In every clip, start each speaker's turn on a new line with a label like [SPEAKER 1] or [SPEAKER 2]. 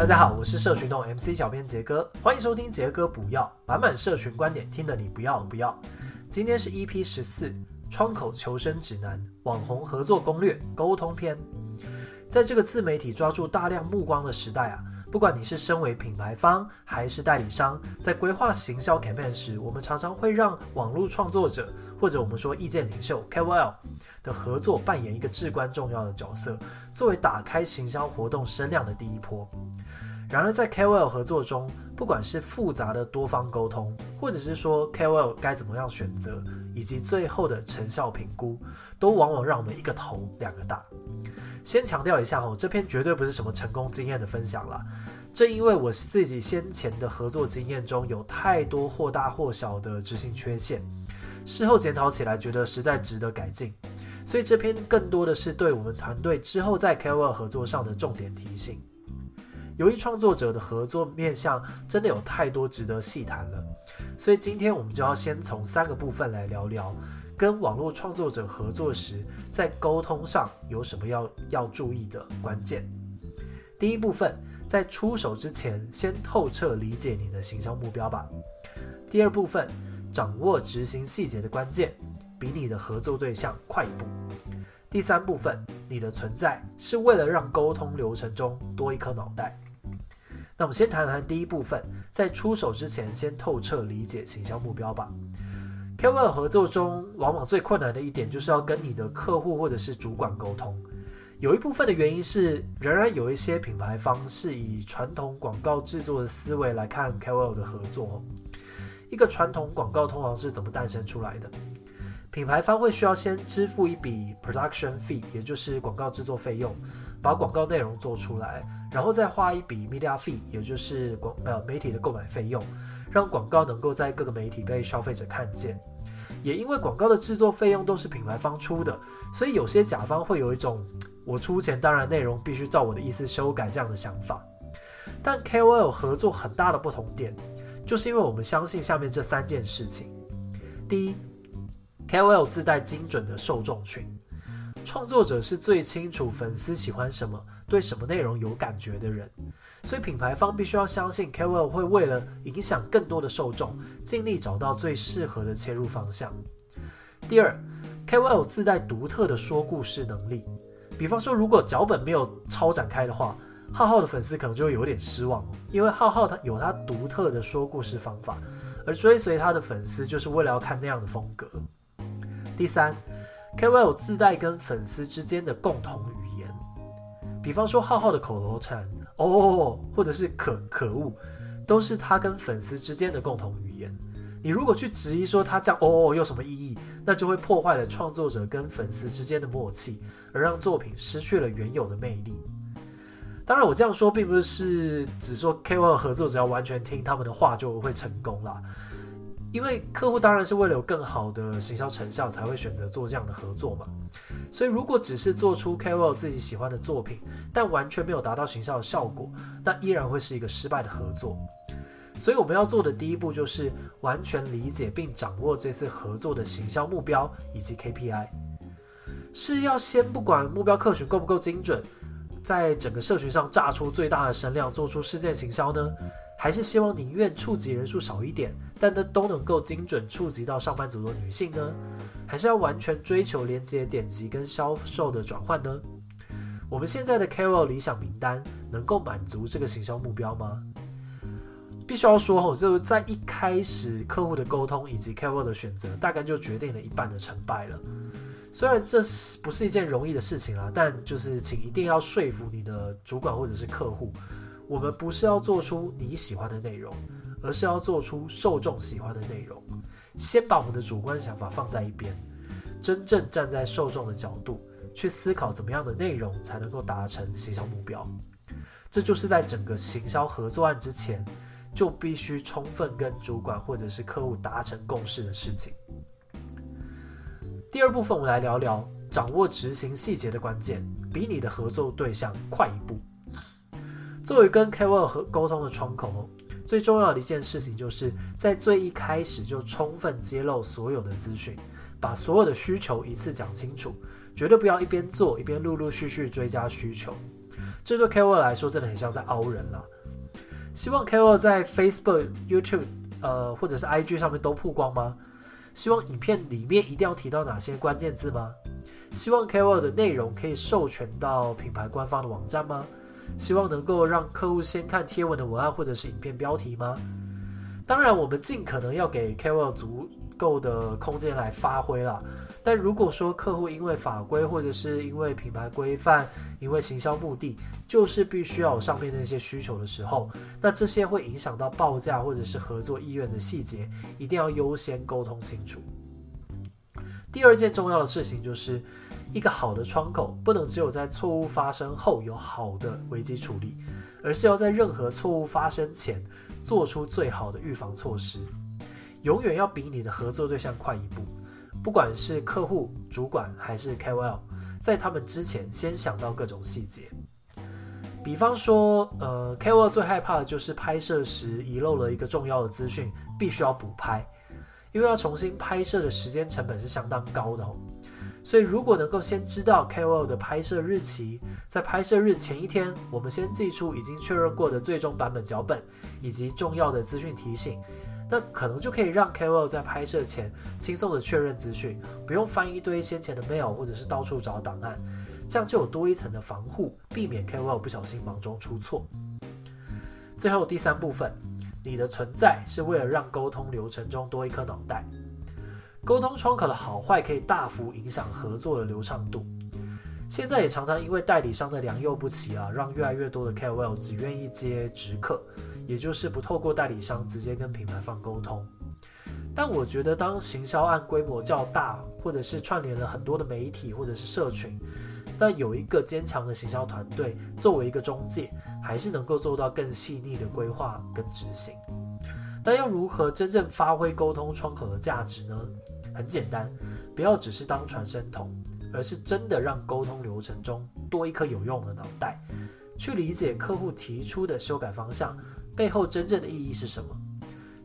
[SPEAKER 1] 大家好，我是社群洞 MC 小编杰哥，欢迎收听杰哥不要，满满社群观点，听得你不要不要。今天是 EP 十四，窗口求生指南，网红合作攻略，沟通篇。在这个自媒体抓住大量目光的时代啊，不管你是身为品牌方还是代理商，在规划行销 campaign 时，我们常常会让网络创作者或者我们说意见领袖 KOL 的合作扮演一个至关重要的角色，作为打开行销活动声量的第一波。然而，在 KOL 合作中，不管是复杂的多方沟通，或者是说 KOL 该怎么样选择，以及最后的成效评估，都往往让我们一个头两个大。先强调一下哦，这篇绝对不是什么成功经验的分享啦。正因为我自己先前的合作经验中有太多或大或小的执行缺陷，事后检讨起来觉得实在值得改进，所以这篇更多的是对我们团队之后在 KOL 合作上的重点提醒。由于创作者的合作面向真的有太多值得细谈了，所以今天我们就要先从三个部分来聊聊，跟网络创作者合作时在沟通上有什么要要注意的关键。第一部分，在出手之前先透彻理解你的行销目标吧。第二部分，掌握执行细节的关键，比你的合作对象快一步。第三部分，你的存在是为了让沟通流程中多一颗脑袋。那我们先谈谈第一部分，在出手之前，先透彻理解行销目标吧。KOL 合作中，往往最困难的一点就是要跟你的客户或者是主管沟通。有一部分的原因是，仍然有一些品牌方是以传统广告制作的思维来看 KOL 的合作。一个传统广告通常是怎么诞生出来的？品牌方会需要先支付一笔 production fee，也就是广告制作费用，把广告内容做出来。然后再花一笔 media fee，也就是广呃媒体的购买费用，让广告能够在各个媒体被消费者看见。也因为广告的制作费用都是品牌方出的，所以有些甲方会有一种我出钱，当然内容必须照我的意思修改这样的想法。但 KOL 合作很大的不同点，就是因为我们相信下面这三件事情：第一，KOL 自带精准的受众群。创作者是最清楚粉丝喜欢什么、对什么内容有感觉的人，所以品牌方必须要相信 KOL 会为了影响更多的受众，尽力找到最适合的切入方向。第二，KOL 自带独特的说故事能力，比方说如果脚本没有超展开的话，浩浩的粉丝可能就会有点失望，因为浩浩他有他独特的说故事方法，而追随他的粉丝就是为了要看那样的风格。第三。KOL 自带跟粉丝之间的共同语言，比方说浩浩的口头禅“哦”或者是可“可恶”，都是他跟粉丝之间的共同语言。你如果去质疑说他这样“哦”有什么意义，那就会破坏了创作者跟粉丝之间的默契，而让作品失去了原有的魅力。当然，我这样说并不是只说 KOL 合作只要完全听他们的话就会成功啦。因为客户当然是为了有更好的行销成效才会选择做这样的合作嘛，所以如果只是做出 KOL 自己喜欢的作品，但完全没有达到行销的效果，那依然会是一个失败的合作。所以我们要做的第一步就是完全理解并掌握这次合作的行销目标以及 KPI，是要先不管目标客群够不够精准，在整个社群上炸出最大的声量，做出事件行销呢？还是希望宁愿触及人数少一点，但都都能够精准触及到上班族的女性呢？还是要完全追求连接点击跟销售的转换呢？我们现在的 Carol 理想名单能够满足这个行销目标吗？必须要说吼，就是在一开始客户的沟通以及 Carol 的选择，大概就决定了一半的成败了。虽然这是不是一件容易的事情啊，但就是请一定要说服你的主管或者是客户。我们不是要做出你喜欢的内容，而是要做出受众喜欢的内容。先把我们的主观想法放在一边，真正站在受众的角度去思考，怎么样的内容才能够达成行销目标。这就是在整个行销合作案之前，就必须充分跟主管或者是客户达成共识的事情。第二部分，我们来聊聊掌握执行细节的关键，比你的合作对象快一步。作为跟 KOL 和沟通的窗口哦，最重要的一件事情就是在最一开始就充分揭露所有的资讯，把所有的需求一次讲清楚，绝对不要一边做一边陆陆续续追加需求。这对 KOL 来说真的很像在凹人啦。希望 KOL 在 Facebook、YouTube，呃，或者是 IG 上面都曝光吗？希望影片里面一定要提到哪些关键字吗？希望 KOL 的内容可以授权到品牌官方的网站吗？希望能够让客户先看贴文的文案或者是影片标题吗？当然，我们尽可能要给 KOL 足够的空间来发挥啦。但如果说客户因为法规或者是因为品牌规范、因为行销目的，就是必须要有上面那些需求的时候，那这些会影响到报价或者是合作意愿的细节，一定要优先沟通清楚。第二件重要的事情就是，一个好的窗口不能只有在错误发生后有好的危机处理，而是要在任何错误发生前做出最好的预防措施，永远要比你的合作对象快一步。不管是客户、主管还是 KOL，在他们之前先想到各种细节。比方说，呃，KOL 最害怕的就是拍摄时遗漏了一个重要的资讯，必须要补拍，因为要重新拍摄的时间成本是相当高的哦。所以，如果能够先知道 KOL 的拍摄日期，在拍摄日前一天，我们先寄出已经确认过的最终版本脚本以及重要的资讯提醒。那可能就可以让 KOL 在拍摄前轻松的确认资讯，不用翻一堆先前的 mail 或者是到处找档案，这样就有多一层的防护，避免 KOL 不小心忙中出错。最后第三部分，你的存在是为了让沟通流程中多一颗脑袋。沟通窗口的好坏可以大幅影响合作的流畅度。现在也常常因为代理商的良莠不齐啊，让越来越多的 KOL 只愿意接直客。也就是不透过代理商直接跟品牌方沟通，但我觉得当行销案规模较大，或者是串联了很多的媒体或者是社群，但有一个坚强的行销团队作为一个中介，还是能够做到更细腻的规划跟执行。但要如何真正发挥沟通窗口的价值呢？很简单，不要只是当传声筒，而是真的让沟通流程中多一颗有用的脑袋，去理解客户提出的修改方向。背后真正的意义是什么？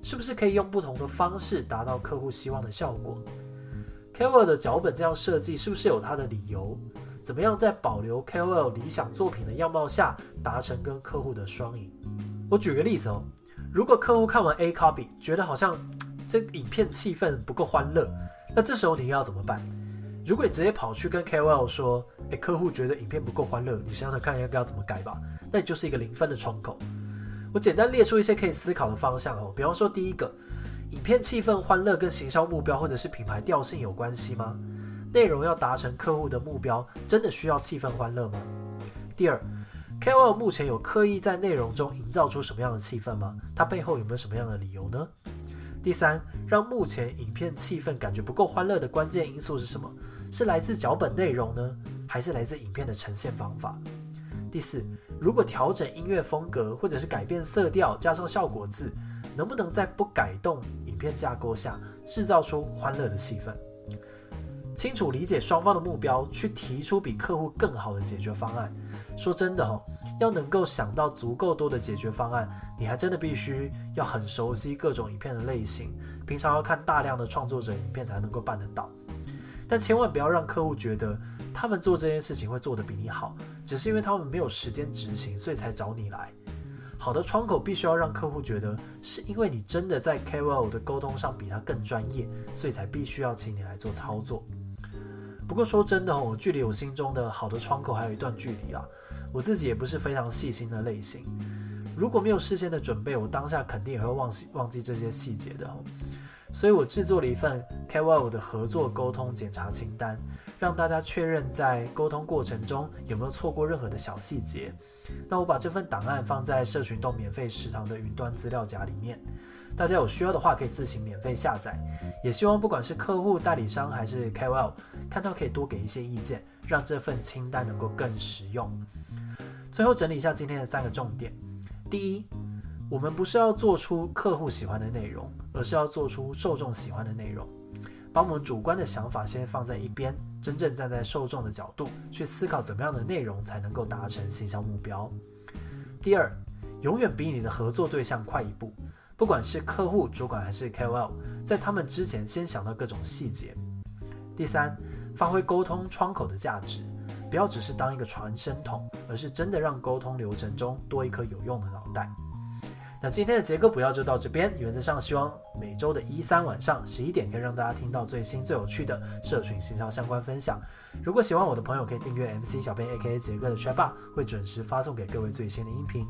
[SPEAKER 1] 是不是可以用不同的方式达到客户希望的效果？KOL 的脚本这样设计是不是有它的理由？怎么样在保留 KOL 理想作品的样貌下，达成跟客户的双赢？我举个例子哦，如果客户看完 A copy 觉得好像这影片气氛不够欢乐，那这时候你要怎么办？如果你直接跑去跟 KOL 说，诶，客户觉得影片不够欢乐，你想想看应该要怎么改吧？那你就是一个零分的窗口。我简单列出一些可以思考的方向哦，比方说，第一个，影片气氛欢乐跟行销目标或者是品牌调性有关系吗？内容要达成客户的目标，真的需要气氛欢乐吗？第二，KOL 目前有刻意在内容中营造出什么样的气氛吗？它背后有没有什么样的理由呢？第三，让目前影片气氛感觉不够欢乐的关键因素是什么？是来自脚本内容呢，还是来自影片的呈现方法？第四，如果调整音乐风格，或者是改变色调，加上效果字，能不能在不改动影片架构下，制造出欢乐的气氛？清楚理解双方的目标，去提出比客户更好的解决方案。说真的哦，要能够想到足够多的解决方案，你还真的必须要很熟悉各种影片的类型，平常要看大量的创作者影片才能够办得到。但千万不要让客户觉得他们做这件事情会做得比你好，只是因为他们没有时间执行，所以才找你来。好的窗口必须要让客户觉得是因为你真的在 KOL 的沟通上比他更专业，所以才必须要请你来做操作。不过说真的，我距离我心中的好的窗口还有一段距离啦。我自己也不是非常细心的类型，如果没有事先的准备，我当下肯定也会忘记忘记这些细节的。所以我制作了一份 KOL 的合作沟通检查清单，让大家确认在沟通过程中有没有错过任何的小细节。那我把这份档案放在社群洞免费食堂的云端资料夹里面，大家有需要的话可以自行免费下载。也希望不管是客户、代理商还是 KOL，看到可以多给一些意见，让这份清单能够更实用。最后整理一下今天的三个重点：第一，我们不是要做出客户喜欢的内容，而是要做出受众喜欢的内容。把我们主观的想法先放在一边，真正站在受众的角度去思考怎么样的内容才能够达成行销目标。第二，永远比你的合作对象快一步，不管是客户、主管还是 KOL，在他们之前先想到各种细节。第三，发挥沟通窗口的价值。不要只是当一个传声筒，而是真的让沟通流程中多一颗有用的脑袋。那今天的杰哥不要就到这边，原则上希望每周的一三晚上十一点可以让大家听到最新最有趣的社群行销相关分享。如果喜欢我的朋友，可以订阅 MC 小编 AKA 杰哥的 Chatbar，会准时发送给各位最新的音频。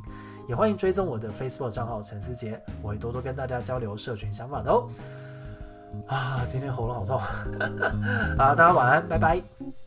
[SPEAKER 1] 也欢迎追踪我的 Facebook 账号陈思杰，我会多多跟大家交流社群想法的哦。啊，今天喉咙好痛，好，大家晚安，拜拜。